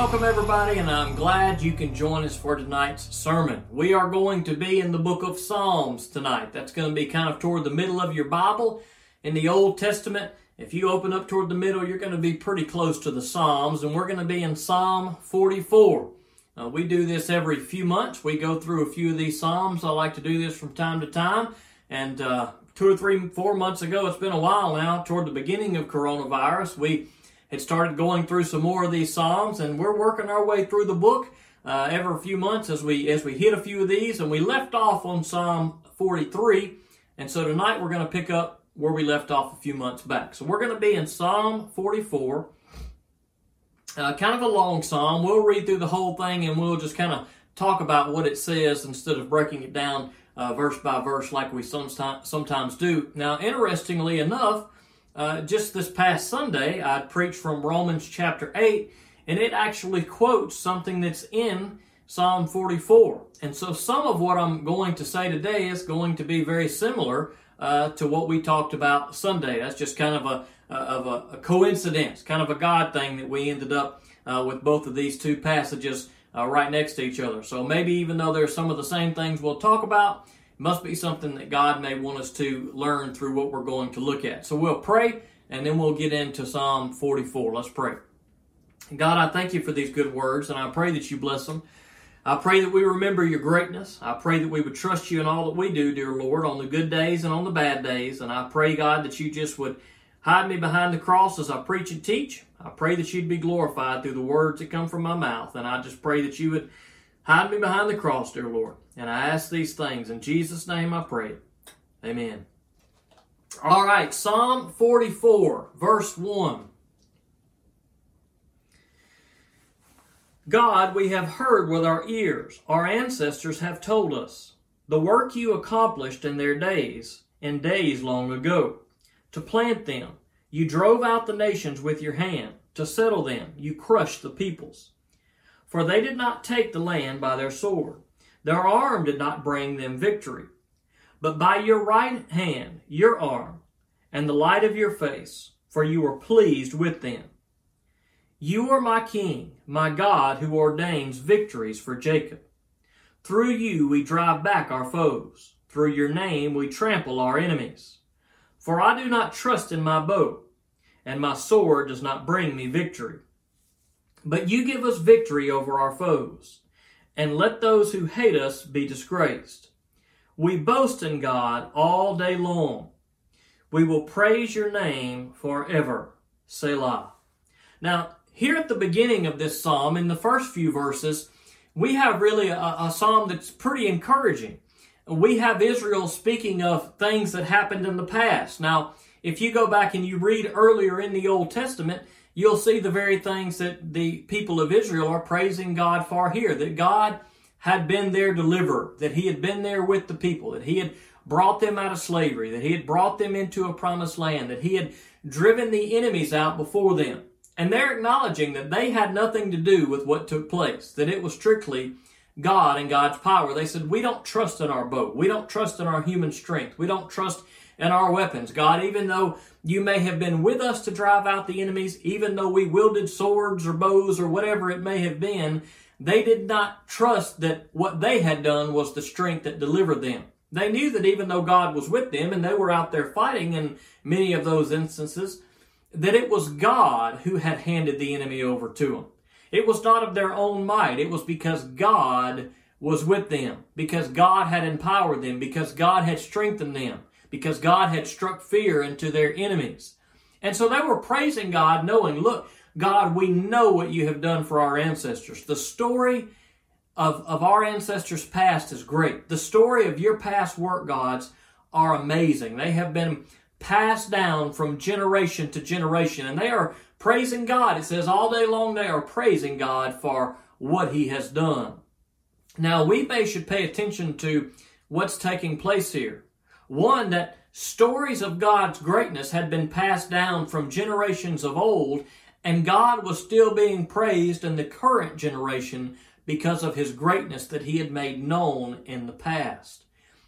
Welcome, everybody, and I'm glad you can join us for tonight's sermon. We are going to be in the book of Psalms tonight. That's going to be kind of toward the middle of your Bible in the Old Testament. If you open up toward the middle, you're going to be pretty close to the Psalms, and we're going to be in Psalm 44. Uh, we do this every few months. We go through a few of these Psalms. I like to do this from time to time, and uh, two or three, four months ago, it's been a while now, toward the beginning of coronavirus, we had started going through some more of these psalms, and we're working our way through the book uh, every few months as we as we hit a few of these. And we left off on Psalm 43, and so tonight we're going to pick up where we left off a few months back. So we're going to be in Psalm 44. Uh, kind of a long psalm. We'll read through the whole thing and we'll just kind of talk about what it says instead of breaking it down uh, verse by verse like we sometimes sometimes do. Now, interestingly enough, uh, just this past Sunday, I preached from Romans chapter 8, and it actually quotes something that's in Psalm 44. And so some of what I'm going to say today is going to be very similar uh, to what we talked about Sunday. That's just kind of a, of a, a, coincidence, kind of a God thing that we ended up uh, with both of these two passages uh, right next to each other. So maybe even though there's some of the same things we'll talk about, must be something that God may want us to learn through what we're going to look at. So we'll pray and then we'll get into Psalm 44. Let's pray. God, I thank you for these good words and I pray that you bless them. I pray that we remember your greatness. I pray that we would trust you in all that we do, dear Lord, on the good days and on the bad days. And I pray, God, that you just would hide me behind the cross as I preach and teach. I pray that you'd be glorified through the words that come from my mouth. And I just pray that you would hide me behind the cross, dear Lord. And I ask these things in Jesus' name I pray. Amen. All right, Psalm 44, verse 1. God, we have heard with our ears, our ancestors have told us, the work you accomplished in their days, in days long ago. To plant them, you drove out the nations with your hand. To settle them, you crushed the peoples. For they did not take the land by their sword their arm did not bring them victory. But by your right hand, your arm, and the light of your face, for you were pleased with them. You are my King, my God, who ordains victories for Jacob. Through you we drive back our foes. Through your name we trample our enemies. For I do not trust in my bow, and my sword does not bring me victory. But you give us victory over our foes and let those who hate us be disgraced. We boast in God all day long. We will praise your name forever. Selah. Now, here at the beginning of this psalm, in the first few verses, we have really a, a psalm that's pretty encouraging. We have Israel speaking of things that happened in the past. Now, if you go back and you read earlier in the Old Testament, you'll see the very things that the people of Israel are praising God for here. That God had been their deliverer, that He had been there with the people, that He had brought them out of slavery, that He had brought them into a promised land, that He had driven the enemies out before them. And they're acknowledging that they had nothing to do with what took place, that it was strictly God and God's power. They said, We don't trust in our boat. We don't trust in our human strength. We don't trust in our weapons. God, even though you may have been with us to drive out the enemies, even though we wielded swords or bows or whatever it may have been, they did not trust that what they had done was the strength that delivered them. They knew that even though God was with them and they were out there fighting in many of those instances, that it was God who had handed the enemy over to them. It was not of their own might. It was because God was with them, because God had empowered them, because God had strengthened them because God had struck fear into their enemies. And so they were praising God, knowing, look, God, we know what you have done for our ancestors. The story of, of our ancestors' past is great. The story of your past work, gods, are amazing. They have been passed down from generation to generation, and they are praising God. It says all day long they are praising God for what He has done. Now, we may should pay attention to what's taking place here. One, that stories of God's greatness had been passed down from generations of old, and God was still being praised in the current generation because of his greatness that he had made known in the past.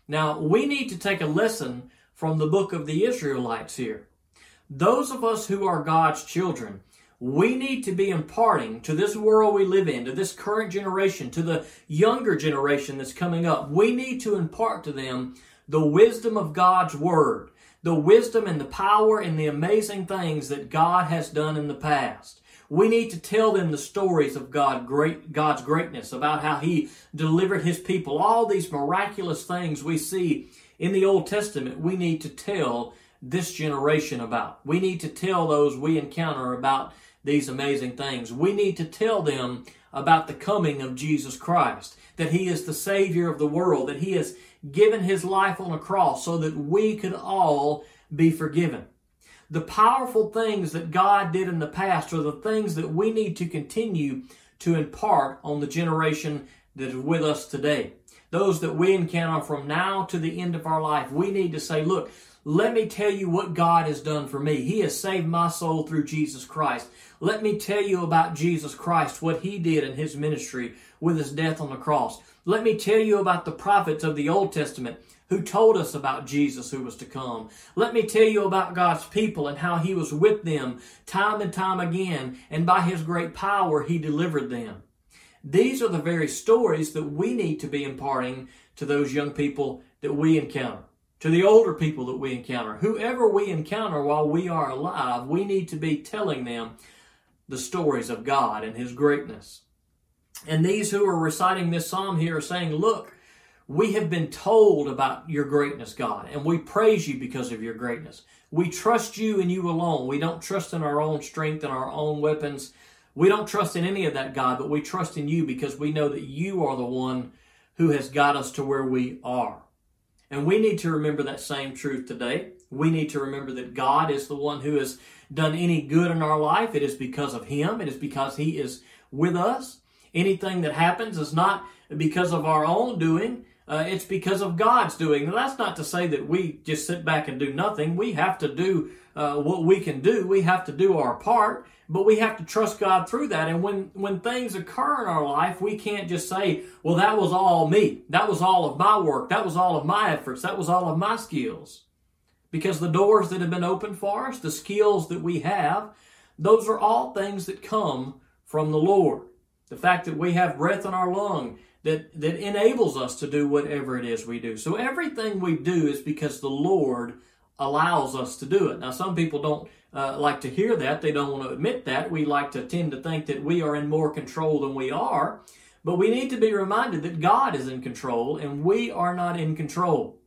Now, we need to take a lesson from the book of the Israelites here. Those of us who are God's children, we need to be imparting to this world we live in, to this current generation, to the younger generation that's coming up. We need to impart to them the wisdom of God's Word, the wisdom and the power and the amazing things that God has done in the past. We need to tell them the stories of God great, God's greatness, about how He delivered His people. All these miraculous things we see in the Old Testament, we need to tell this generation about. We need to tell those we encounter about these amazing things. We need to tell them about the coming of Jesus Christ, that He is the Savior of the world, that He has given His life on a cross so that we could all be forgiven. The powerful things that God did in the past are the things that we need to continue to impart on the generation that is with us today. Those that we encounter from now to the end of our life, we need to say, look, let me tell you what God has done for me. He has saved my soul through Jesus Christ. Let me tell you about Jesus Christ, what He did in His ministry with His death on the cross. Let me tell you about the prophets of the Old Testament who told us about Jesus who was to come. Let me tell you about God's people and how He was with them time and time again, and by His great power, He delivered them. These are the very stories that we need to be imparting to those young people that we encounter to the older people that we encounter, whoever we encounter while we are alive, we need to be telling them the stories of God and His greatness. And these who are reciting this psalm here are saying, Look, we have been told about your greatness, God, and we praise you because of your greatness. We trust you and you alone. We don't trust in our own strength and our own weapons. We don't trust in any of that, God, but we trust in you because we know that you are the one who has got us to where we are. And we need to remember that same truth today. We need to remember that God is the one who has done any good in our life. It is because of Him, it is because He is with us. Anything that happens is not because of our own doing, uh, it's because of God's doing. Now, that's not to say that we just sit back and do nothing. We have to do uh, what we can do. We have to do our part, but we have to trust God through that. And when, when things occur in our life, we can't just say, well, that was all me. That was all of my work. That was all of my efforts. That was all of my skills. Because the doors that have been opened for us, the skills that we have, those are all things that come from the Lord. The fact that we have breath in our lung, that, that enables us to do whatever it is we do. So everything we do is because the Lord allows us to do it. Now, some people don't uh, like to hear that. They don't want to admit that. We like to tend to think that we are in more control than we are. But we need to be reminded that God is in control and we are not in control.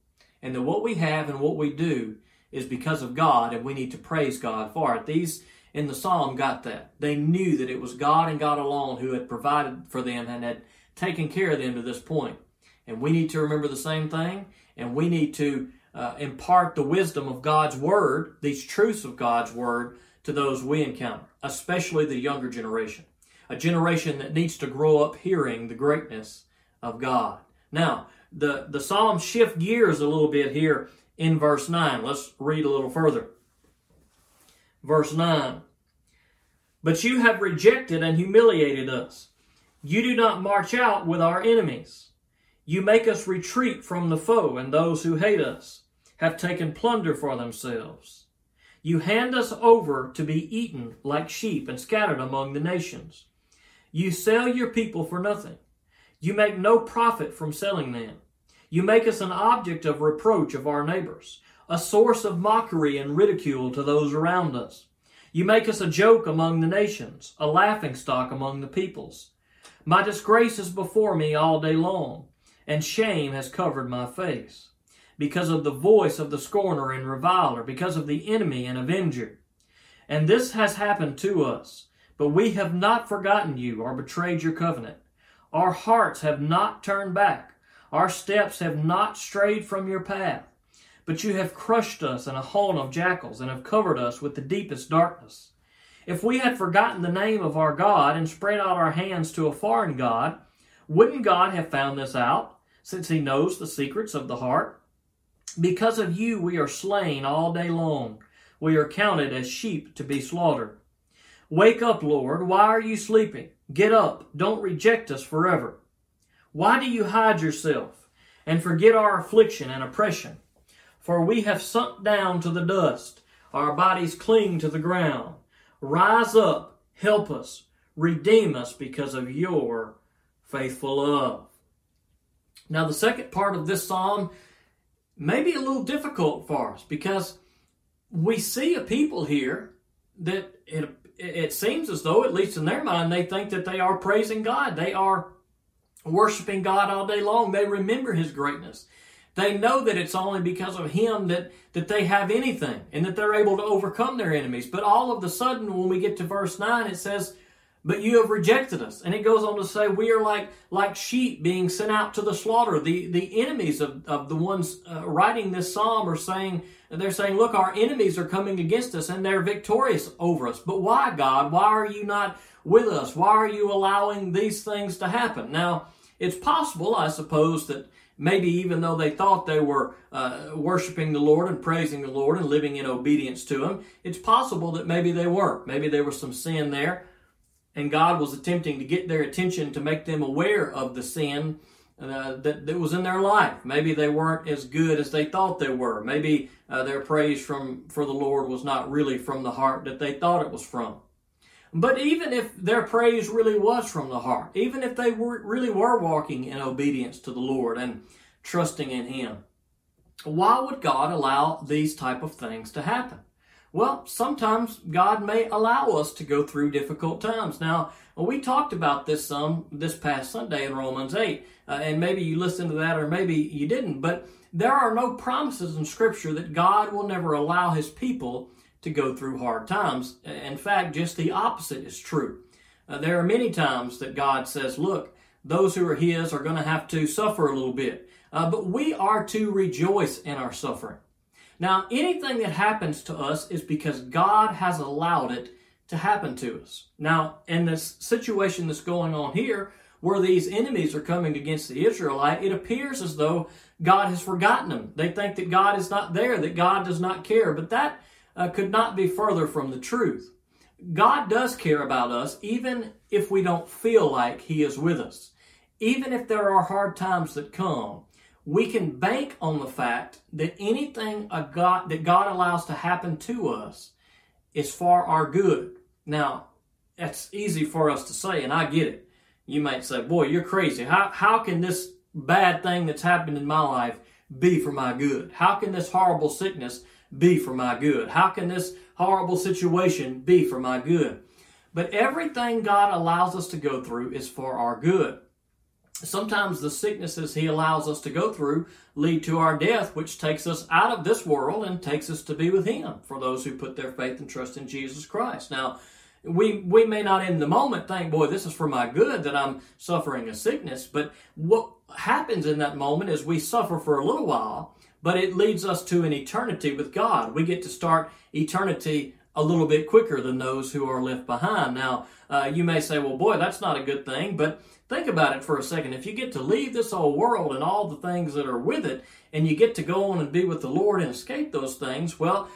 And that what we have and what we do is because of God and we need to praise God for it. These in the psalm got that. They knew that it was God and God alone who had provided for them and had taken care of them to this point. And we need to remember the same thing, and we need to uh, impart the wisdom of God's Word, these truths of God's Word, to those we encounter, especially the younger generation. A generation that needs to grow up hearing the greatness of God. Now, the, the psalm shift gears a little bit here in verse 9. Let's read a little further. Verse 9 But you have rejected and humiliated us you do not march out with our enemies. You make us retreat from the foe, and those who hate us have taken plunder for themselves. You hand us over to be eaten like sheep and scattered among the nations. You sell your people for nothing. You make no profit from selling them. You make us an object of reproach of our neighbors, a source of mockery and ridicule to those around us. You make us a joke among the nations, a laughing stock among the peoples. My disgrace is before me all day long, and shame has covered my face. Because of the voice of the scorner and reviler, because of the enemy and avenger. And this has happened to us, but we have not forgotten you or betrayed your covenant. Our hearts have not turned back, our steps have not strayed from your path. But you have crushed us in a haunt of jackals and have covered us with the deepest darkness. If we had forgotten the name of our God and spread out our hands to a foreign God, wouldn't God have found this out, since he knows the secrets of the heart? Because of you we are slain all day long. We are counted as sheep to be slaughtered. Wake up, Lord. Why are you sleeping? Get up. Don't reject us forever. Why do you hide yourself and forget our affliction and oppression? For we have sunk down to the dust. Our bodies cling to the ground. Rise up, Help us, redeem us because of your faithful love. Now, the second part of this psalm may be a little difficult for us because we see a people here that it, it seems as though, at least in their mind, they think that they are praising God. They are worshiping God all day long. They remember His greatness. They know that it's only because of Him that, that they have anything and that they're able to overcome their enemies. But all of a sudden, when we get to verse 9, it says, but you have rejected us. And it goes on to say, we are like, like sheep being sent out to the slaughter. The, the enemies of, of the ones uh, writing this psalm are saying, they're saying, look, our enemies are coming against us and they're victorious over us. But why, God? Why are you not with us? Why are you allowing these things to happen? Now, it's possible, I suppose, that maybe even though they thought they were uh, worshiping the Lord and praising the Lord and living in obedience to Him, it's possible that maybe they weren't. Maybe there was some sin there and God was attempting to get their attention to make them aware of the sin uh, that, that was in their life. Maybe they weren't as good as they thought they were. Maybe uh, their praise from for the Lord was not really from the heart that they thought it was from. But even if their praise really was from the heart, even if they were, really were walking in obedience to the Lord and trusting in Him, why would God allow these type of things to happen? Well, sometimes God may allow us to go through difficult times. Now, we talked about this some this past Sunday in Romans 8, uh, and maybe you listened to that or maybe you didn't, but there are no promises in Scripture that God will never allow His people to go through hard times. In fact, just the opposite is true. Uh, there are many times that God says, look, those who are His are going to have to suffer a little bit, uh, but we are to rejoice in our suffering. Now, anything that happens to us is because God has allowed it to happen to us. Now, in this situation that's going on here, where these enemies are coming against the Israelite, it appears as though God has forgotten them. They think that God is not there, that God does not care, but that uh, could not be further from the truth. God does care about us, even if we don't feel like He is with us. Even if there are hard times that come, we can bank on the fact that anything God, that God allows to happen to us is for our good. Now, that's easy for us to say, and I get it. You might say, Boy, you're crazy. How, how can this bad thing that's happened in my life be for my good? How can this horrible sickness be for my good? How can this horrible situation be for my good? But everything God allows us to go through is for our good. Sometimes the sicknesses he allows us to go through lead to our death, which takes us out of this world and takes us to be with him for those who put their faith and trust in Jesus Christ. Now, we, we may not in the moment think, boy, this is for my good that I'm suffering a sickness, but what happens in that moment is we suffer for a little while, but it leads us to an eternity with God. We get to start eternity a little bit quicker than those who are left behind. Now, uh, you may say, well, boy, that's not a good thing, but Think about it for a second. If you get to leave this old world and all the things that are with it, and you get to go on and be with the Lord and escape those things, well,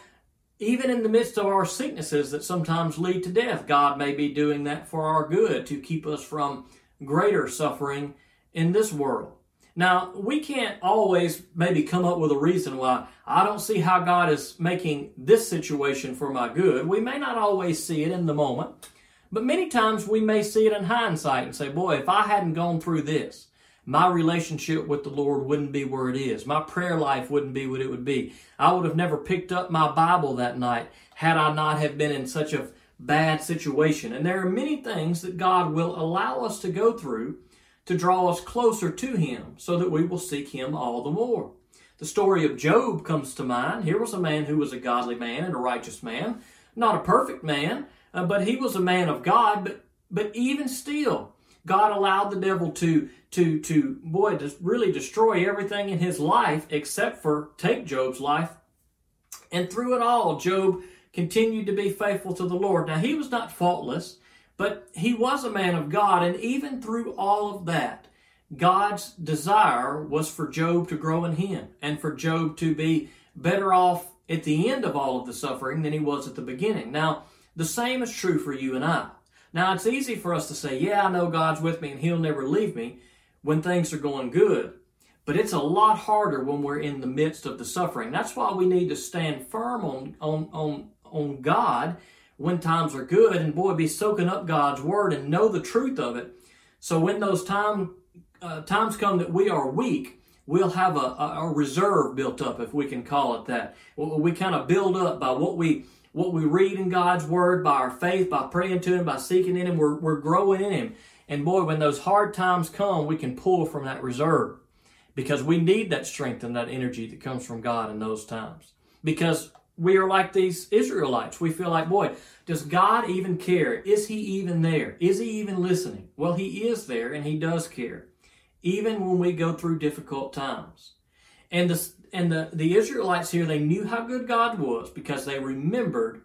even in the midst of our sicknesses that sometimes lead to death, God may be doing that for our good to keep us from greater suffering in this world. Now, we can't always maybe come up with a reason why I don't see how God is making this situation for my good. We may not always see it in the moment. But many times we may see it in hindsight and say, boy, if I hadn't gone through this, my relationship with the Lord wouldn't be where it is. My prayer life wouldn't be what it would be. I would have never picked up my Bible that night had I not have been in such a bad situation. And there are many things that God will allow us to go through to draw us closer to Him so that we will seek Him all the more. The story of Job comes to mind. Here was a man who was a godly man and a righteous man, not a perfect man, uh, but he was a man of God. But but even still, God allowed the devil to to to boy to really destroy everything in his life except for take Job's life. And through it all, Job continued to be faithful to the Lord. Now he was not faultless, but he was a man of God, and even through all of that, God's desire was for Job to grow in him and for Job to be better off at the end of all of the suffering than he was at the beginning. Now, the same is true for you and I. Now, it's easy for us to say, yeah, I know God's with me and He'll never leave me when things are going good. But it's a lot harder when we're in the midst of the suffering. That's why we need to stand firm on, on, on, on God, when times are good, and boy, be soaking up God's word and know the truth of it. So when those time uh, times come that we are weak, we'll have a, a, reserve built up, if we can call it that. We kind of build up by what we what we read in God's Word, by our faith, by praying to Him, by seeking in Him. We're, we're growing in Him. And boy, when those hard times come, we can pull from that reserve because we need that strength and that energy that comes from God in those times. Because we are like these Israelites. We feel like, boy, does God even care? Is He even there? Is He even listening? Well, He is there and He does care even when we go through difficult times. And the and the, the Israelites here, they knew how good God was because they remembered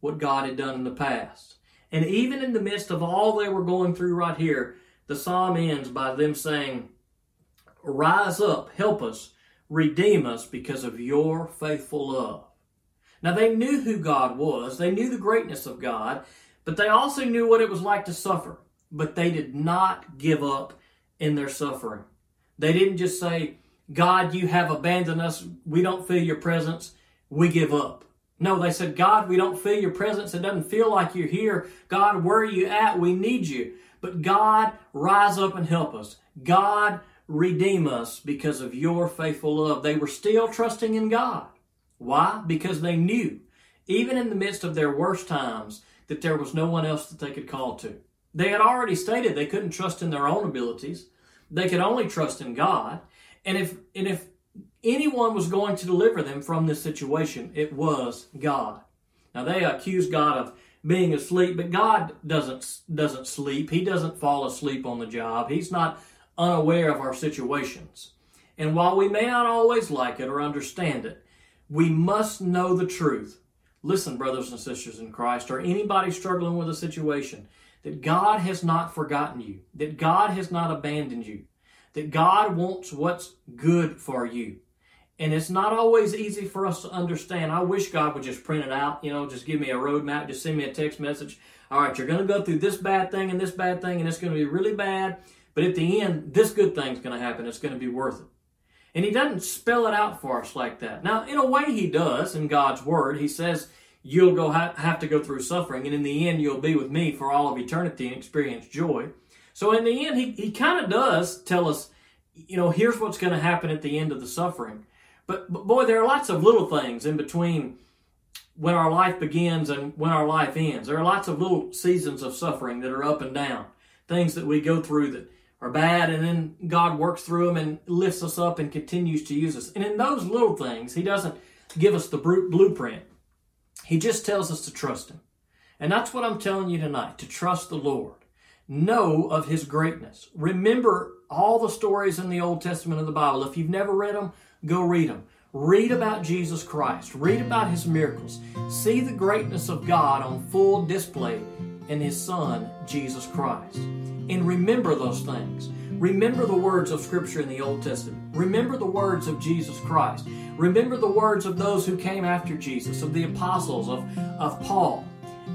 what God had done in the past. And even in the midst of all they were going through right here, the psalm ends by them saying, Rise up, help us, redeem us because of your faithful love. Now they knew who God was, they knew the greatness of God, but they also knew what it was like to suffer. But they did not give up in their suffering. They didn't just say, God, you have abandoned us. We don't feel your presence. We give up. No, they said, God, we don't feel your presence. It doesn't feel like you're here. God, where are you at? We need you. But God, rise up and help us. God, redeem us because of your faithful love. They were still trusting in God. Why? Because they knew, even in the midst of their worst times, that there was no one else that they could call to. They had already stated they couldn't trust in their own abilities. They could only trust in God. And if and if anyone was going to deliver them from this situation, it was God. Now they accuse God of being asleep, but God doesn't doesn't sleep. He doesn't fall asleep on the job. He's not unaware of our situations. And while we may not always like it or understand it, we must know the truth. Listen, brothers and sisters in Christ, or anybody struggling with a situation, that God has not forgotten you, that God has not abandoned you, that God wants what's good for you. And it's not always easy for us to understand. I wish God would just print it out, you know, just give me a roadmap, just send me a text message. All right, you're going to go through this bad thing and this bad thing, and it's going to be really bad. But at the end, this good thing's going to happen. It's going to be worth it. And He doesn't spell it out for us like that. Now, in a way, He does in God's Word. He says, you'll go ha- have to go through suffering, and in the end, you'll be with me for all of eternity and experience joy. So in the end, he, he kind of does tell us, you know, here's what's going to happen at the end of the suffering. But, but boy, there are lots of little things in between when our life begins and when our life ends. There are lots of little seasons of suffering that are up and down, things that we go through that are bad, and then God works through them and lifts us up and continues to use us. And in those little things, He doesn't give us the blueprint. He just tells us to trust Him. And that's what I'm telling you tonight to trust the Lord. Know of His greatness. Remember all the stories in the Old Testament of the Bible. If you've never read them, go read them. Read about Jesus Christ. Read about His miracles. See the greatness of God on full display in His Son, Jesus Christ. And remember those things. Remember the words of Scripture in the Old Testament. Remember the words of Jesus Christ. Remember the words of those who came after Jesus, of the apostles, of, of Paul.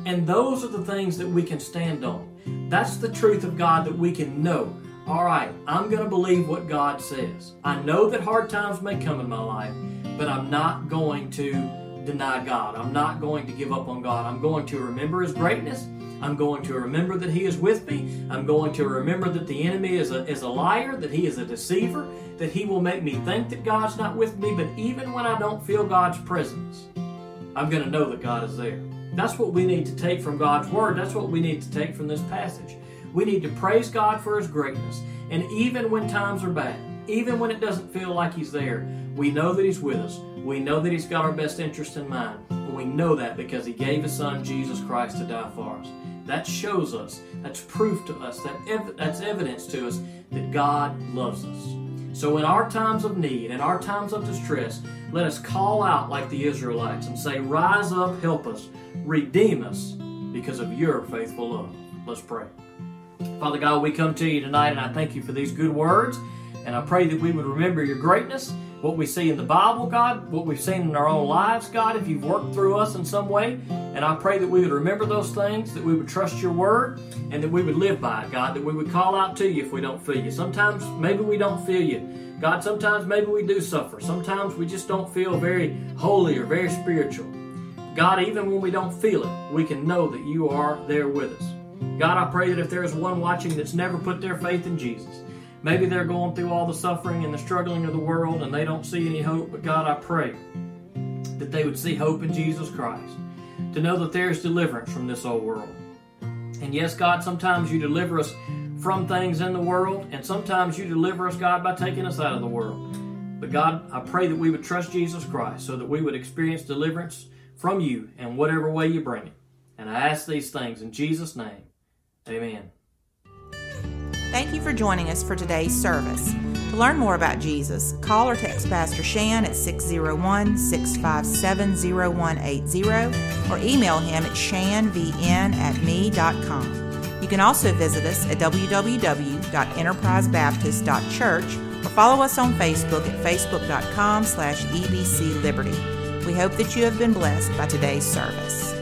And those are the things that we can stand on. That's the truth of God that we can know. All right, I'm going to believe what God says. I know that hard times may come in my life, but I'm not going to deny God. I'm not going to give up on God. I'm going to remember His greatness. I'm going to remember that He is with me. I'm going to remember that the enemy is a, is a liar, that he is a deceiver, that he will make me think that God's not with me. But even when I don't feel God's presence, I'm going to know that God is there. That's what we need to take from God's Word. That's what we need to take from this passage. We need to praise God for His greatness. And even when times are bad, even when it doesn't feel like He's there, we know that He's with us. We know that He's got our best interest in mind. And we know that because He gave His Son, Jesus Christ, to die for us. That shows us, that's proof to us, that ev- that's evidence to us that God loves us. So in our times of need, in our times of distress, let us call out like the Israelites and say, Rise up, help us, redeem us because of your faithful love. Let's pray. Father God, we come to you tonight and I thank you for these good words. And I pray that we would remember your greatness what we see in the Bible, God, what we've seen in our own lives, God, if you've worked through us in some way. And I pray that we would remember those things, that we would trust your word, and that we would live by it, God, that we would call out to you if we don't feel you. Sometimes maybe we don't feel you. God, sometimes maybe we do suffer. Sometimes we just don't feel very holy or very spiritual. God, even when we don't feel it, we can know that you are there with us. God, I pray that if there is one watching that's never put their faith in Jesus, maybe they're going through all the suffering and the struggling of the world and they don't see any hope, but God, I pray that they would see hope in Jesus Christ, to know that there is deliverance from this old world. And yes, God, sometimes you deliver us from things in the world, and sometimes you deliver us, God, by taking us out of the world. But God, I pray that we would trust Jesus Christ so that we would experience deliverance from you in whatever way you bring it. And I ask these things in Jesus' name. Amen. Thank you for joining us for today's service. To learn more about Jesus, call or text Pastor Shan at 601 657 0180 or email him at shanvn at me.com. You can also visit us at www.enterprisebaptist.church or follow us on Facebook at facebook.com slash ebcliberty. We hope that you have been blessed by today's service.